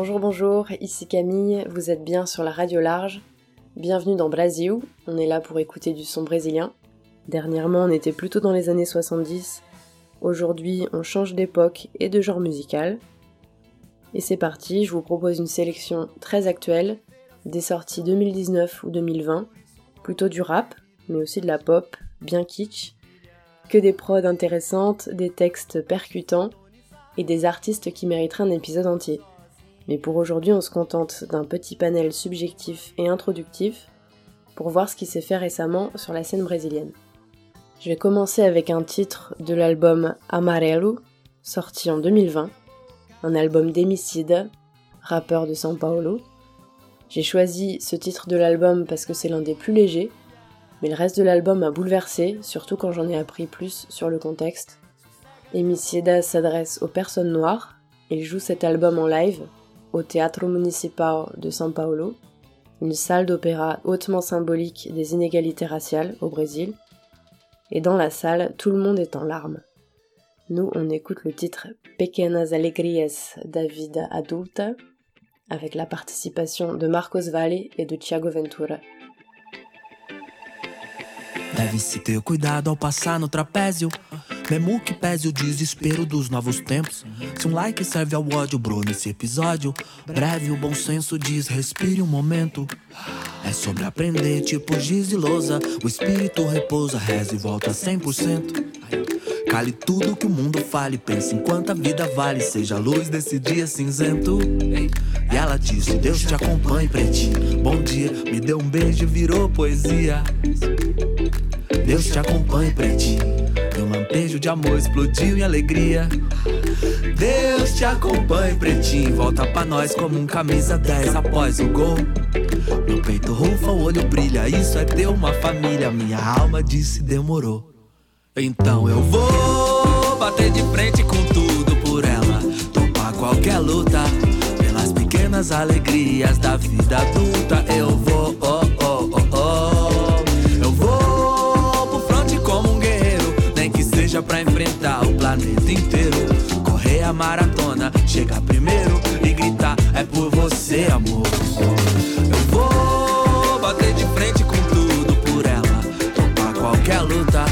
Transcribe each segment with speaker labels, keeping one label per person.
Speaker 1: Bonjour, bonjour, ici Camille, vous êtes bien sur la radio large. Bienvenue dans Brasil, on est là pour écouter du son brésilien. Dernièrement, on était plutôt dans les années 70. Aujourd'hui, on change d'époque et de genre musical. Et c'est parti, je vous propose une sélection très actuelle, des sorties 2019 ou 2020, plutôt du rap, mais aussi de la pop, bien kitsch, que des prods intéressantes, des textes percutants et des artistes qui mériteraient un épisode entier. Mais pour aujourd'hui, on se contente d'un petit panel subjectif et introductif pour voir ce qui s'est fait récemment sur la scène brésilienne. Je vais commencer avec un titre de l'album Amarelo, sorti en 2020, un album d'Emicida, rappeur de São Paulo. J'ai choisi ce titre de l'album parce que c'est l'un des plus légers, mais le reste de l'album m'a bouleversé, surtout quand j'en ai appris plus sur le contexte. Emicida s'adresse aux personnes noires, il joue cet album en live au Teatro Municipal de São Paulo, une salle d'opéra hautement symbolique des inégalités raciales au Brésil. Et dans la salle, tout le monde est en larmes. Nous, on écoute le titre Pequenas Alegrias da Vida Adulta, avec la participation de Marcos Valle et de Thiago Ventura.
Speaker 2: Cuidado trapézio. Mesmo que pese o desespero dos novos tempos. Se um like serve ao ódio, bro, nesse episódio. Breve, o bom senso diz: respire um momento. É sobre aprender, tipo giz e lousa. O espírito repousa, reza e volta 100%. Cale tudo que o mundo fale, pense enquanto a vida vale, seja a luz desse dia cinzento. E ela disse: Deus te acompanhe, pretinho. Bom dia, me deu um beijo, virou poesia. Deus te acompanhe, pretinho. Lampejo de amor explodiu em alegria. Deus te acompanhe, pretinho. Volta pra nós como um camisa 10 após o gol. Meu peito rufa, o olho brilha. Isso é ter uma família. Minha alma disse demorou. Então eu vou bater de frente com tudo por ela. Topar qualquer luta. Pelas pequenas alegrias da vida adulta. Eu vou, planeta inteiro. Correr a maratona, chegar primeiro e gritar: É por você, amor. Eu vou bater de frente com tudo por ela. Topar qualquer luta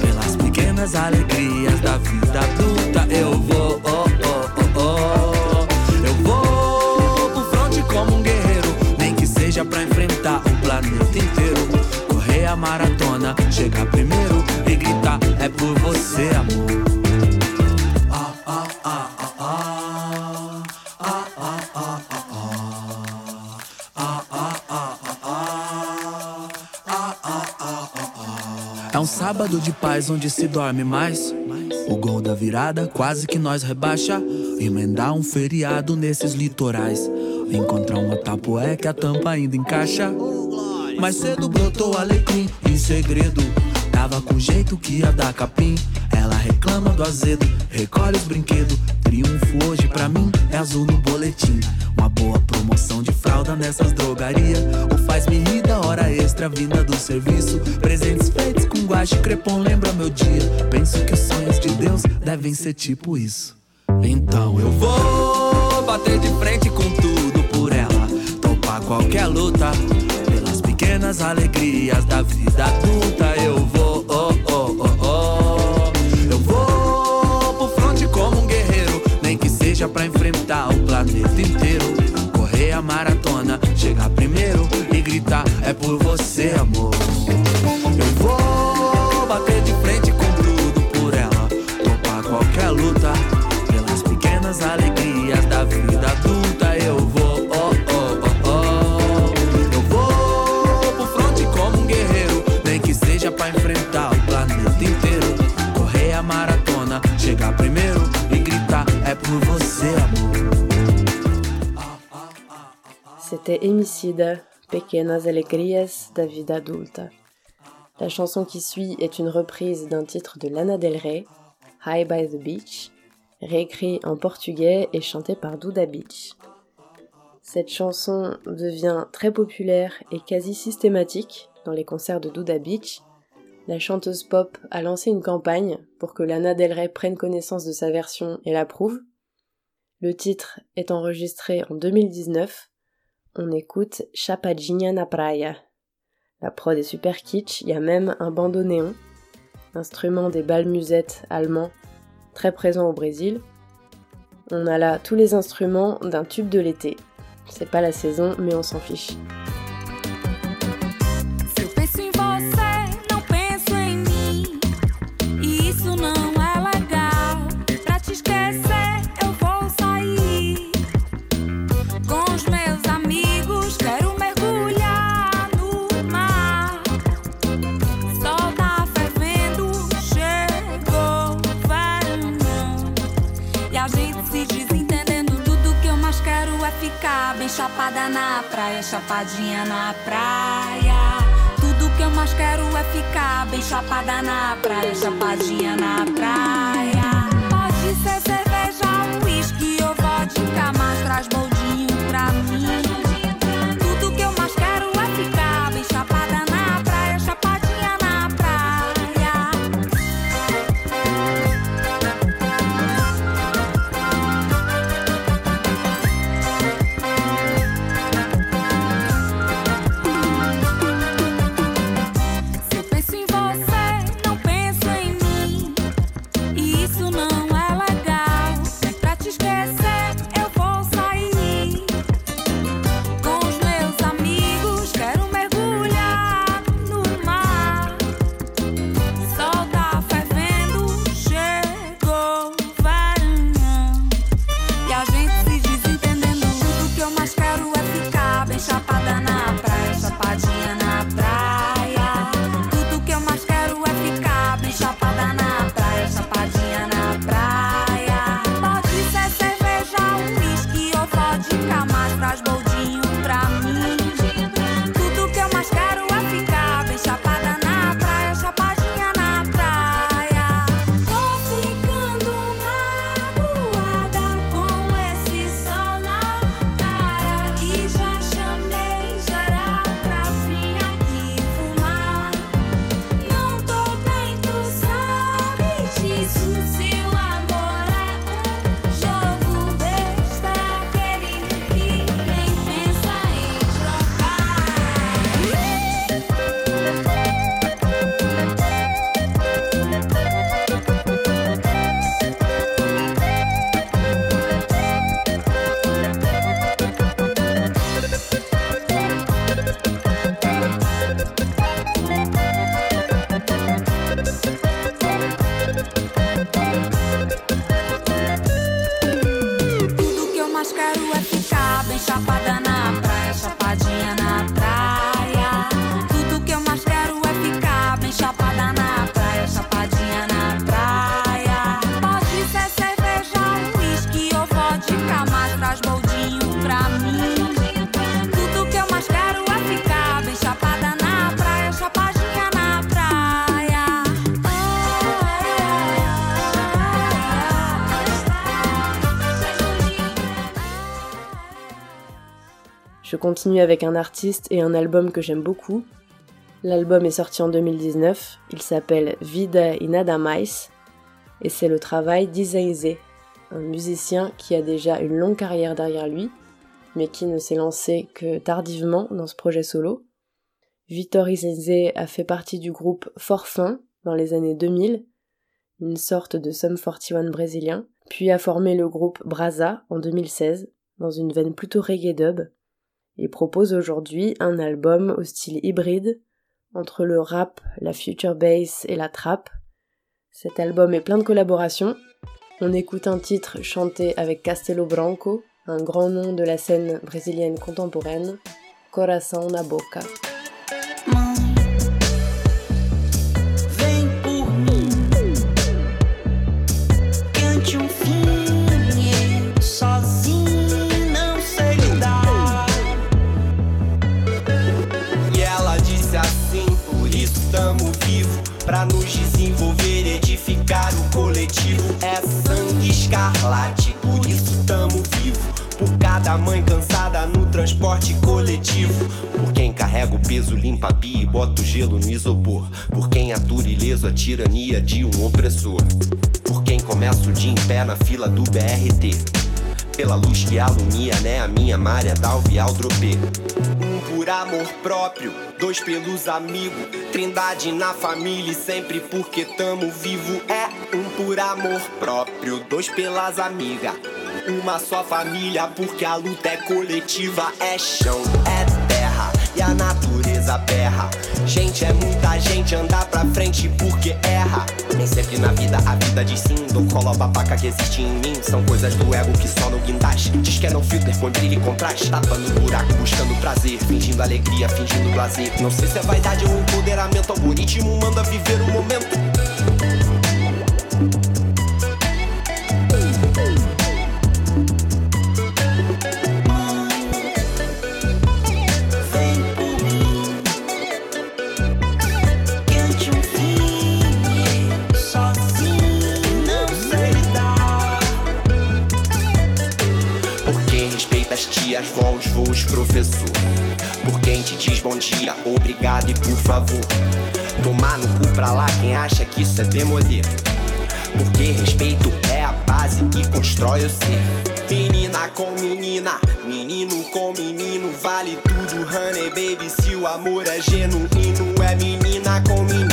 Speaker 2: pelas pequenas alegrias da vida adulta. Eu vou, oh, oh, oh, oh. Eu vou pro fronte como um guerreiro, nem que seja pra enfrentar o planeta inteiro. Correr a maratona, chegar primeiro e gritar: É por você, amor. Sábado de paz onde se dorme mais. O gol da virada quase que nós rebaixa. Emendar um feriado nesses litorais. Encontrar uma tapoé que a tampa ainda encaixa. Mais cedo brotou alecrim em segredo. Tava com jeito que ia dar capim. Ela reclama do azedo, recolhe os brinquedos. Triunfo hoje pra mim é azul no boletim. Uma boa promoção de fralda nessas drogarias. O faz-me rir da hora extra vinda do serviço. Presentes feitos com guache crepom lembra meu dia. Penso que os sonhos de Deus devem ser tipo isso. Então eu vou bater de frente com tudo por ela. Topar qualquer luta. Pelas pequenas alegrias da vida adulta. Eu vou, Seja pra enfrentar o planeta inteiro. Correr a maratona, chegar primeiro e gritar: É por você, amor.
Speaker 1: Emicida, Pequenas Alegrias da Vida Adulta. La chanson qui suit est une reprise d'un titre de Lana Del Rey, High by the Beach, réécrit en portugais et chanté par Duda Beach. Cette chanson devient très populaire et quasi systématique dans les concerts de Duda Beach. La chanteuse pop a lancé une campagne pour que Lana Del Rey prenne connaissance de sa version et l'approuve.
Speaker 3: Le titre est enregistré en 2019. On écoute Chapadinha na Praia. La prod est super kitsch, il y a même un bandoneon, instrument des balmusettes allemands très présent au Brésil. On a là tous les instruments d'un tube de l'été. C'est pas la saison, mais on s'en fiche. Continue avec un artiste et un album que j'aime beaucoup. L'album est sorti en 2019, il s'appelle Vida e Nada Mais et c'est le travail d'Isaïze, un musicien qui a déjà une longue carrière derrière lui, mais qui ne s'est lancé que tardivement dans ce projet solo. Vitor Izaïze a fait partie du groupe Forfin dans les années 2000, une sorte de Sum 41 brésilien, puis a formé le groupe Braza en 2016, dans une veine plutôt reggae dub, et propose aujourd'hui un album au style hybride entre le rap, la future bass et la trap. Cet album est plein de collaborations. On écoute un titre chanté avec Castelo Branco, un grand nom de la scène brésilienne contemporaine, Coração na Boca.
Speaker 4: Pra nos desenvolver, edificar o coletivo. É sangue escarlate, por isso tamo vivo. Por cada mãe cansada no transporte coletivo. Por quem carrega o peso, limpa a pia e bota o gelo no isopor. Por quem atura ileso a tirania de um opressor. Por quem começa o dia em pé na fila do BRT pela luz que alumia, né? A minha Maria Dalvial Dropê. Amor próprio, dois pelos amigos, trindade na família e sempre porque tamo vivo. É um por amor próprio, dois pelas amigas. Uma só família, porque a luta é coletiva, é chão, é e a natureza berra. Gente, é muita gente andar pra frente porque erra. Nem sempre na vida a vida diz sim. Dou colo a babaca que existe em mim. São coisas do ego que só no guindaste. Diz que é no filter, põe brilho e contraste. Tapando buraco, buscando prazer. Fingindo alegria, fingindo prazer. Não sei se é vaidade ou empoderamento. Algoritmo manda viver o momento. Professor. Por quem te diz bom dia, obrigado e por favor. Tomar no cu pra lá quem acha que isso é demolir. Porque respeito é a base que constrói o ser. Menina com menina, menino com menino, vale tudo, honey baby. Se o amor é genuíno, é menina com menino,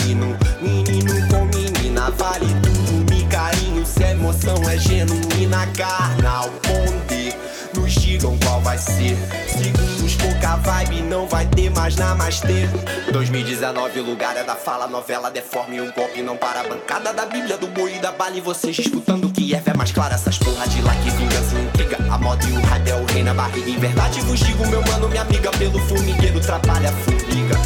Speaker 4: ser. Segundos, pouca vibe, não vai ter mais namastê. 2019, o lugar é da fala, novela deforme, um golpe não para a bancada da Bíblia, do boi e da bala. E vocês disputando que é fé mais clara, essas porra de lá que vingança intriga. A moda e o hype é o rei na barriga. Em verdade vos digo, meu mano, minha amiga, pelo formigueiro, trabalha a formiga.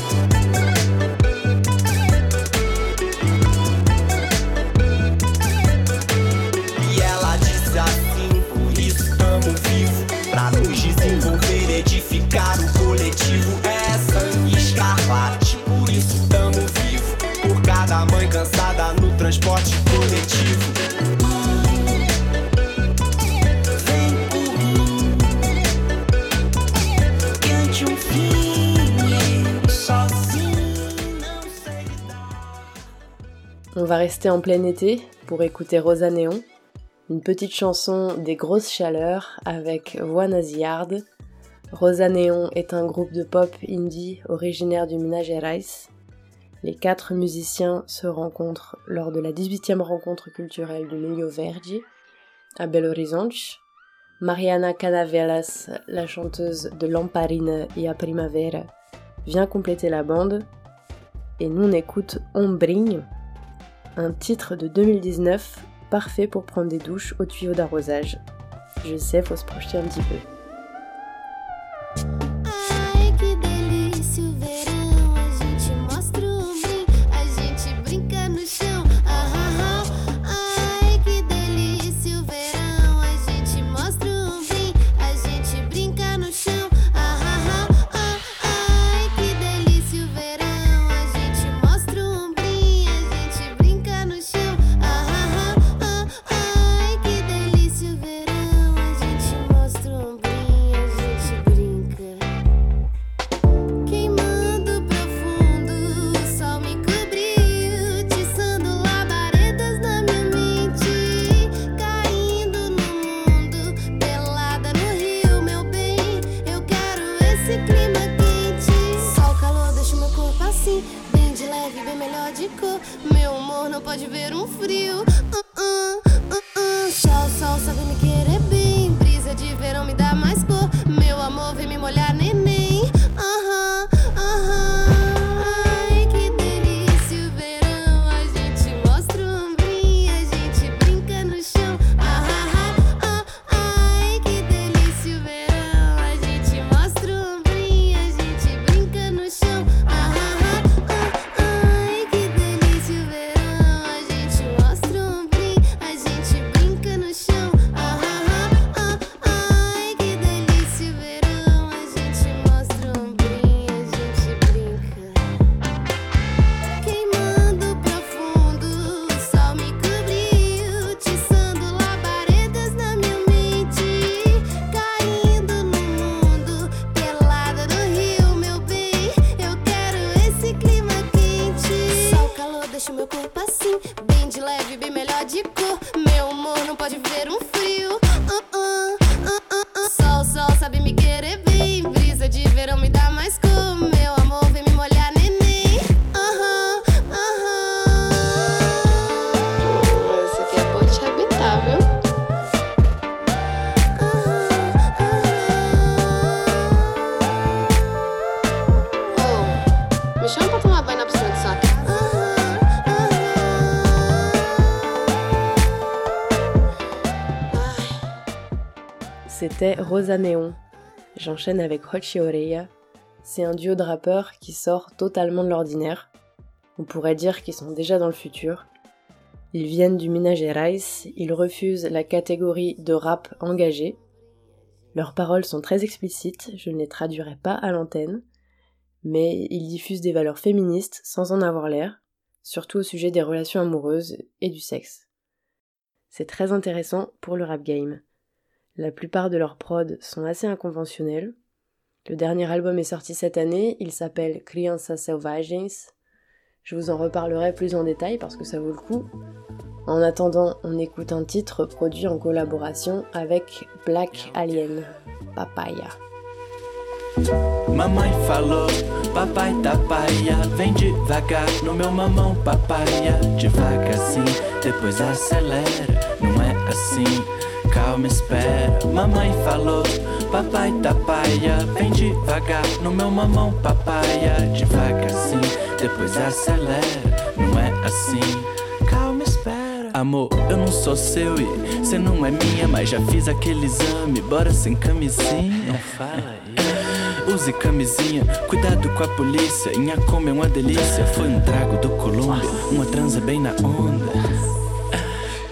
Speaker 4: transporte
Speaker 5: On va rester en plein été pour écouter Rosa Néon, une petite chanson des grosses chaleurs avec voix nasillarde. Rosa Néon est un groupe de pop indie originaire du Minas Gerais les quatre musiciens se rencontrent lors de la 18e rencontre culturelle du Milio Verde à Belo Horizonte. Mariana Canavelas, la chanteuse de Lamparine et a Primavera, vient compléter la bande. Et nous on écoute un titre de 2019 parfait pour prendre des douches au tuyau d'arrosage. Je sais, faut se projeter un petit peu.
Speaker 1: C'était Rosa Neon. J'enchaîne avec Hochi Oreya. C'est un duo de rappeurs qui sort totalement de l'ordinaire. On pourrait dire qu'ils sont déjà dans le futur. Ils viennent du Minas ils refusent la catégorie de rap engagé. Leurs paroles sont très explicites, je ne les traduirai pas à l'antenne, mais ils diffusent des valeurs féministes sans en avoir l'air, surtout au sujet des relations amoureuses et du sexe. C'est très intéressant pour le rap game. La plupart de leurs prods sont assez inconventionnels. Le dernier album est sorti cette année, il s'appelle Crianças Selvagens. Je vous en reparlerai plus en détail parce que ça vaut le coup. En attendant, on écoute un titre produit en collaboration avec Black Alien, Papaya.
Speaker 6: Calma espera. Mamãe falou, papai tá paia, vem devagar no meu mamão papaya, devagarzinho, depois acelera, não é assim, calma espera. Amor, eu não sou seu e cê não é minha, mas já fiz aquele exame, bora sem camisinha. Não fala Use camisinha, cuidado com a polícia. Inhacome é uma delícia. Foi um trago do Colômbia, uma transa bem na onda.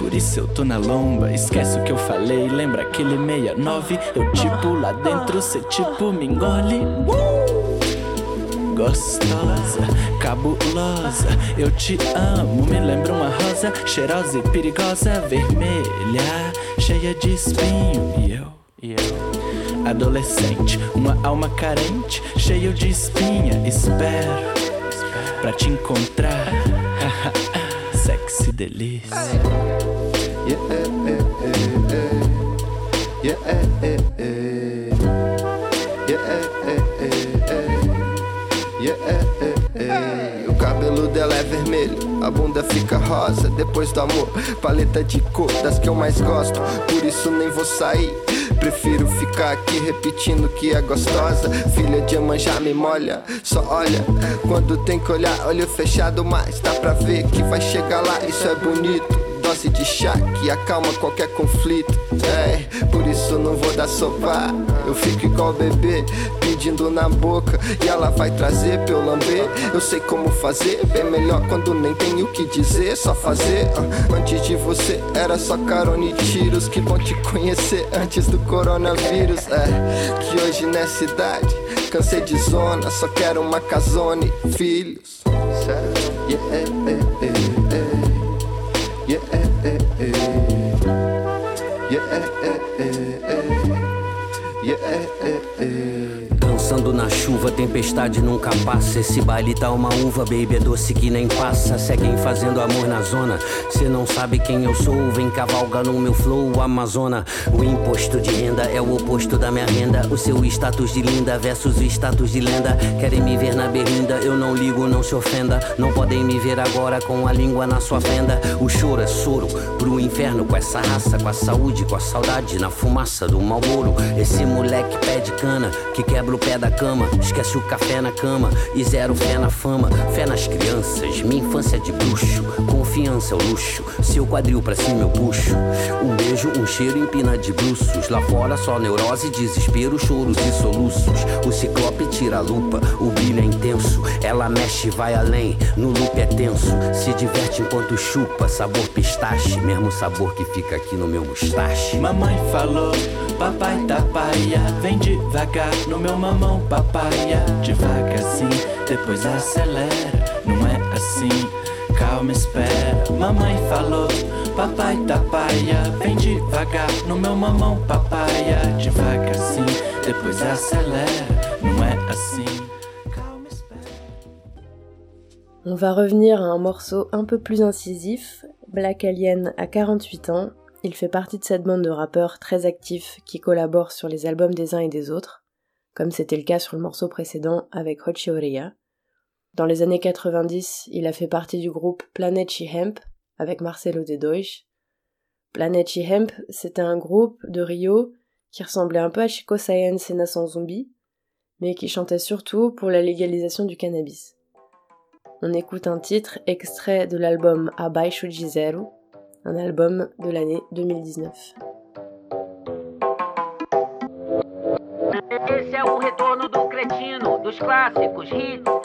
Speaker 6: Por isso eu tô na lomba, esquece o que eu falei. Lembra aquele 69? Eu tipo lá dentro, cê tipo me engole. Gostosa, cabulosa, eu te amo. Me lembra uma rosa cheirosa e perigosa, vermelha, cheia de espinho. E eu, e eu adolescente, uma alma carente, cheio de espinha. Espero pra te encontrar, sexy delícia.
Speaker 7: O cabelo dela é vermelho, a bunda fica rosa. Depois do amor, paleta de cor das que eu mais gosto. Por isso nem vou sair. Prefiro ficar aqui repetindo que é gostosa. Filha de Iemanjá me molha, só olha. Quando tem que olhar, olho fechado, mas dá pra ver que vai chegar lá. Isso é bonito dose de chá que acalma qualquer conflito. É, por isso não vou dar sopa. Eu fico igual bebê, pedindo na boca. E ela vai trazer pra eu lamber. Eu sei como fazer, bem melhor quando nem tenho o que dizer. Só fazer. ah, Antes de você era só carona e tiros. Que bom te conhecer antes do coronavírus. É, que hoje nessa idade, cansei de zona. Só quero uma casona e filhos. Sério? Yeah, eh, yeah, yeah, yeah.
Speaker 8: Dançando na chuva, tempestade nunca passa. Esse baile tá uma uva, baby, é doce que nem passa. Seguem fazendo amor na zona. Cê não sabe quem eu sou, vem cavalga no meu flow, Amazona. O imposto de renda é o oposto da minha renda. O seu status de linda versus o status de lenda. Querem me ver na berlinda, eu não ligo, não se ofenda. Não podem me ver agora com a língua na sua fenda. O choro é soro pro inferno com essa raça, com a saúde, com a saudade, na fumaça do malboro. Esse moleque pede cana, que quebra o pé da cama. Esquece o café na cama e zero fé na fama. Fé nas crianças, minha infância é de bruxo. Confiança é o luxo, seu quadril pra cima eu puxo. Um beijo, um cheiro, empina de bruços. Lá fora só neurose, desespero, choros e soluços. O ciclope tira a lupa, o brilho é intenso. Ela mexe, vai além, no loop é tenso. Se diverte enquanto chupa, sabor pistache. Mesmo sabor que fica aqui no meu mustache.
Speaker 6: Mamãe falou, papai tá paia, vem devagar no meu mamão papaya, devagarzinho, depois acelera, não é assim, calma espera. Mamãe falou, papai tá paia, vem devagar no meu mamão papaya, devagarzinho, depois acelera, não é assim.
Speaker 1: On va revenir à un morceau un peu plus incisif. Black Alien a 48 ans. Il fait partie de cette bande de rappeurs très actifs qui collaborent sur les albums des uns et des autres, comme c'était le cas sur le morceau précédent avec Hochi Oreya. Dans les années 90, il a fait partie du groupe Planet She Hemp avec Marcelo de Deutsch. Planet She Hemp, c'était un groupe de Rio qui ressemblait un peu à Chico Science et Nason Zombie, mais qui chantait surtout pour la légalisation du cannabis. On écoute un titre extrait de l'album Abaixo de un album de l'année 2019.
Speaker 9: Esse é o retorno do cretino, dos clássicos, hits,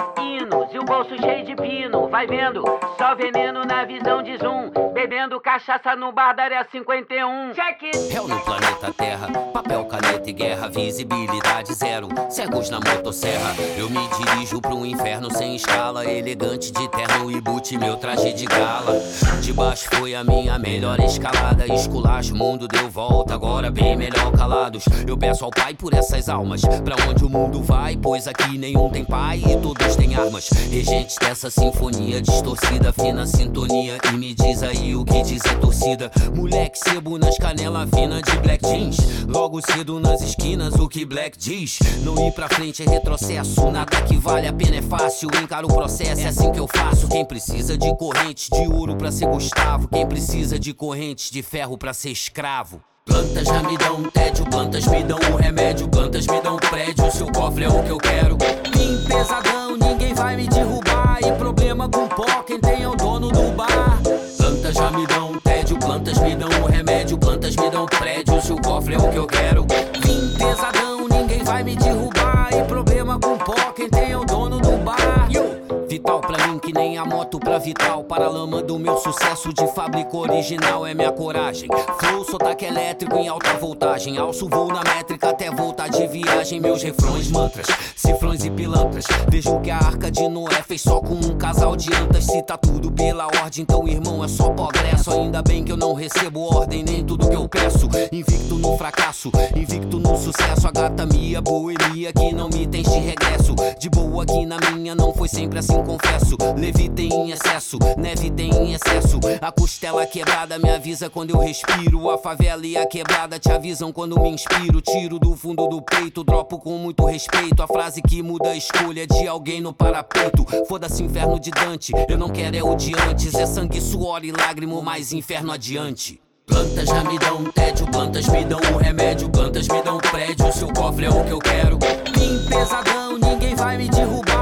Speaker 9: e o bolso cheio de pino. Vai vendo, só veneno na visão de zoom. Bebendo cachaça no bar da área 51. Check it!
Speaker 8: Réu no planeta Terra, papel, caneta e guerra, visibilidade zero, cegos na motosserra. Eu me dirijo pro inferno sem escala, elegante de terno e boot, meu traje de gala. De baixo foi a minha melhor escalada, esculacho, mundo deu volta, agora bem melhor calados. Eu peço ao pai por essas almas, pra onde o mundo vai, pois aqui nenhum tem pai e todos têm armas. Regentes dessa sinfonia distorcida, fina sintonia, e me diz aí o que diz a torcida. Moleque, sebo nas canelas fina de black jeans. Logo cedo nas esquinas, o que black diz. Não ir pra frente é retrocesso. Nada que vale a pena é fácil. Encaro o processo, é assim que eu faço. Quem precisa de correntes de ouro pra ser Gustavo? Quem precisa de correntes de ferro pra ser escravo? Plantas já me dão tédio, plantas me dão um remédio, plantas me dão prédio, seu cofre é o que eu quero. Vim pesadão, ninguém vai me derrubar. E problema com pó, quem tem é o dono do bar. Plantas já me dão tédio, plantas me dão remédio, plantas me dão prédio, seu cofre é o que eu quero. Vim pesadão, ninguém vai me derrubar. E problema com pó, quem tem é o dono do bar. Yo! Vital pra mim que nem a moto pra vital. Para lama do meu sucesso de fábrica original é minha coragem. Flow, sotaque elétrico em alta voltagem. Alço voo na métrica até voltar de viagem. Meus refrões, mantras, cifrões e pilantras. Vejo que a arca de Noé fez só com um casal de antas. Se tá tudo pela ordem, então irmão é só progresso. Ainda bem que eu não recebo ordem nem tudo que eu peço. Invicto no fracasso, invicto no sucesso. A gata minha, boemia que não me tens de regresso. De boa aqui na minha não foi sempre assim confesso. Levitei em excesso, neve tem em excesso. A costela quebrada me avisa quando eu respiro. A favela e a quebrada te avisam quando me inspiro. Tiro do fundo do peito, dropo com muito respeito. A frase que muda a escolha de alguém no parapeito. Foda-se inferno de Dante, eu não quero é o de antes. É sangue, suor e lágrima, mais inferno adiante. Plantas já me dão um tédio, plantas me dão um remédio, plantas me dão um prédio, seu cofre é o que eu quero. Vim pesadão, ninguém vai me derrubar.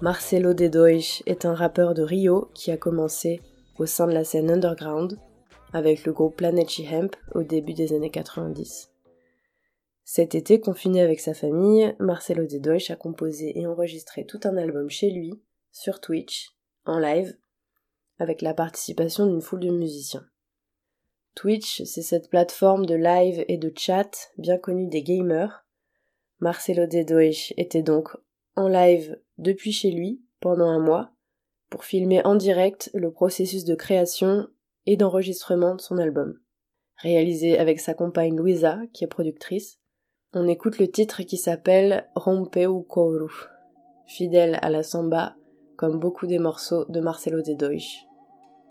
Speaker 1: Marcelo D2 est un rappeur de Rio qui a commencé au sein de la scène underground avec le groupe Planet Hemp au début des années 90. Cet été, confiné avec sa famille, Marcelo D2 a composé et enregistré tout un album chez lui, sur Twitch, en live, avec la participation d'une foule de musiciens. Twitch, c'est cette plateforme de live et de chat bien connue des gamers. Marcelo D2 était donc en live depuis chez lui pendant un mois pour filmer en direct le processus de création et d'enregistrement de son album. Réalisé avec sa compagne Louisa, qui est productrice, on écoute le titre qui s'appelle Rompeu Couro, fidèle à la samba comme beaucoup des morceaux de Marcelo D2.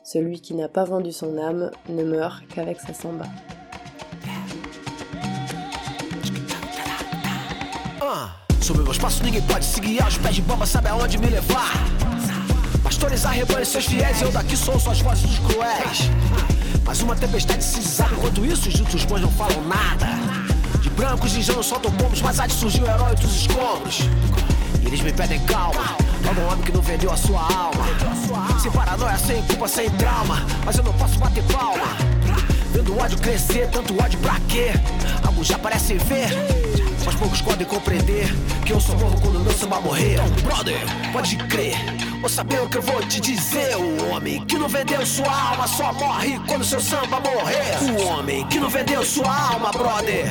Speaker 1: Celui qui n'a pas vendu son âme ne meurt qu'avec sa samba.
Speaker 10: Ah, sobre meus passos ninguém pode se guiar Os pés de bamba sabe aonde me levar. Pastorizar rebanho seus fiéis Eu daqui sou só as vozes dos cruéis. Mas uma tempestade desaba Enquanto isso os ditos bons não falam nada. De brancos de não soltam bombos Mas há de surgir o herói dos escombros E eles me pedem calma Logo um homem que não vendeu a sua alma Sem paranoia, sem culpa, sem trauma Mas eu não posso bater palma Vendo ódio crescer, tanto ódio pra quê? Algo já parece ver mas poucos podem compreender que eu só morro quando meu samba morrer. Então, brother, pode crer, ou saber o que eu vou te dizer. O homem que não vendeu sua alma só morre quando seu samba morrer. O homem que não vendeu sua alma, brother.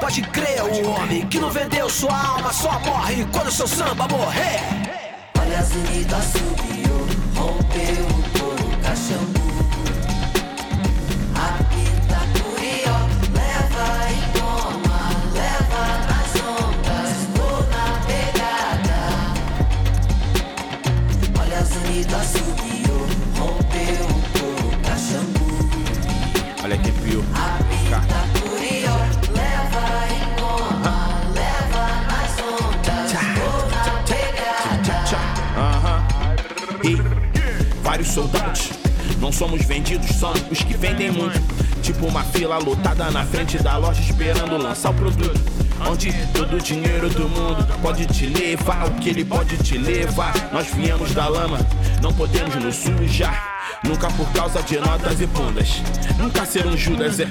Speaker 10: Pode crer, o homem que não vendeu sua alma só morre quando seu samba morrer.
Speaker 11: Olha a avenida subiu, rompeu
Speaker 12: fila lotada na frente da loja esperando lançar o produto. Onde todo o dinheiro do mundo pode te levar, o que ele pode te levar. Nós viemos da lama, não podemos nos sujar. Nunca por causa de notas e bundas. Nunca ser um Judas é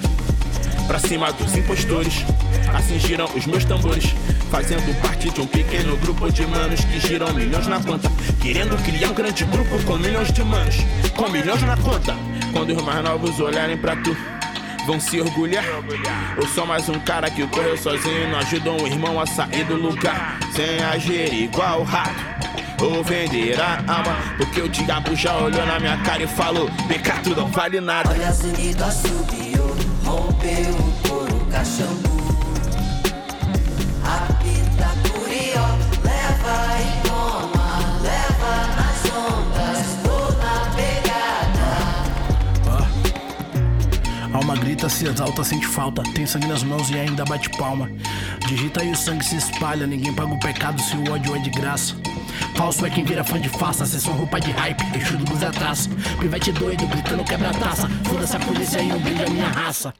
Speaker 12: pra cima dos impostores. Assim giram os meus tambores, fazendo parte de um pequeno grupo de manos que giram milhões na conta. Querendo criar um grande grupo com milhões de manos, com milhões na conta. Quando os mais novos olharem pra tu, vão se orgulhar. Eu sou mais um cara que correu sozinho, não ajuda um irmão a sair do lugar, sem agir igual rato. Ou vender a alma, porque o diabo já olhou na minha cara e falou: Pecado não vale nada.
Speaker 2: Olha as unidas subiu, rompeu o couro caixambu.
Speaker 13: Grita, se exalta, sente falta. Tem sangue nas mãos e ainda bate palma. Digita e o sangue se espalha. Ninguém paga o pecado se o ódio é de graça. Falso é quem vira fã de cê só roupa de hype, eixo do blues atrás. Pivete doido, gritando quebra-taça. Foda-se a polícia e não brilha minha raça.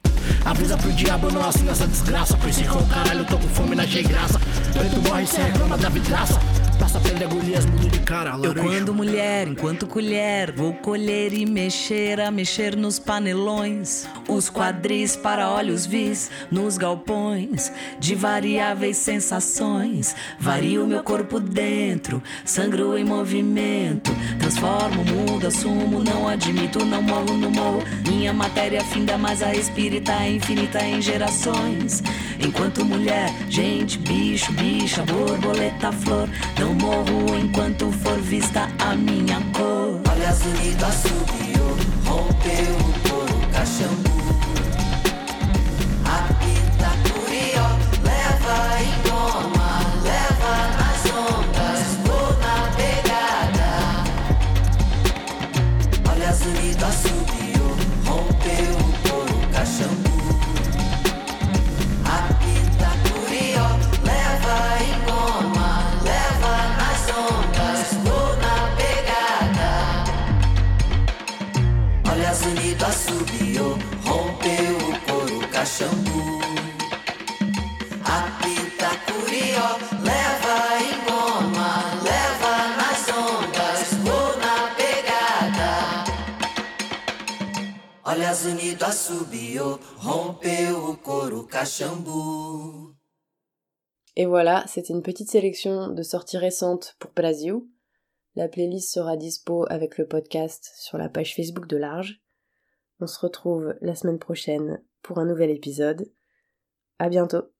Speaker 13: Avisa pro diabo, não assino essa desgraça. Pois se com caralho, tô com fome, não achei graça. Preto morre, cê reclama da vidraça. Passa pele agulhas, mudo de cara,
Speaker 14: Eu
Speaker 13: laranja.
Speaker 14: quando mulher, enquanto colher, vou colher e mexer, a mexer nos panelões, os quadris para olhos vis, nos galpões, de variáveis sensações, vario meu corpo dentro, sangro em movimento, transformo, mudo, assumo, não admito, não morro no morro, minha matéria finda, mas a espírita é infinita em gerações, enquanto mulher, gente, bicho, bicha, borboleta, flor, não morro enquanto for vista a minha cor.
Speaker 2: Olha as unidas subiu, rompeu o couro caixambu. Apita curió, leva e toma, leva nas ondas, tô na pegada. Olha as unidas subiu,
Speaker 1: Et voilà, c'était une petite sélection de sorties récentes pour Blasio. La playlist sera dispo avec le podcast sur la page Facebook de Large. On se retrouve la semaine prochaine pour un nouvel épisode. À bientôt!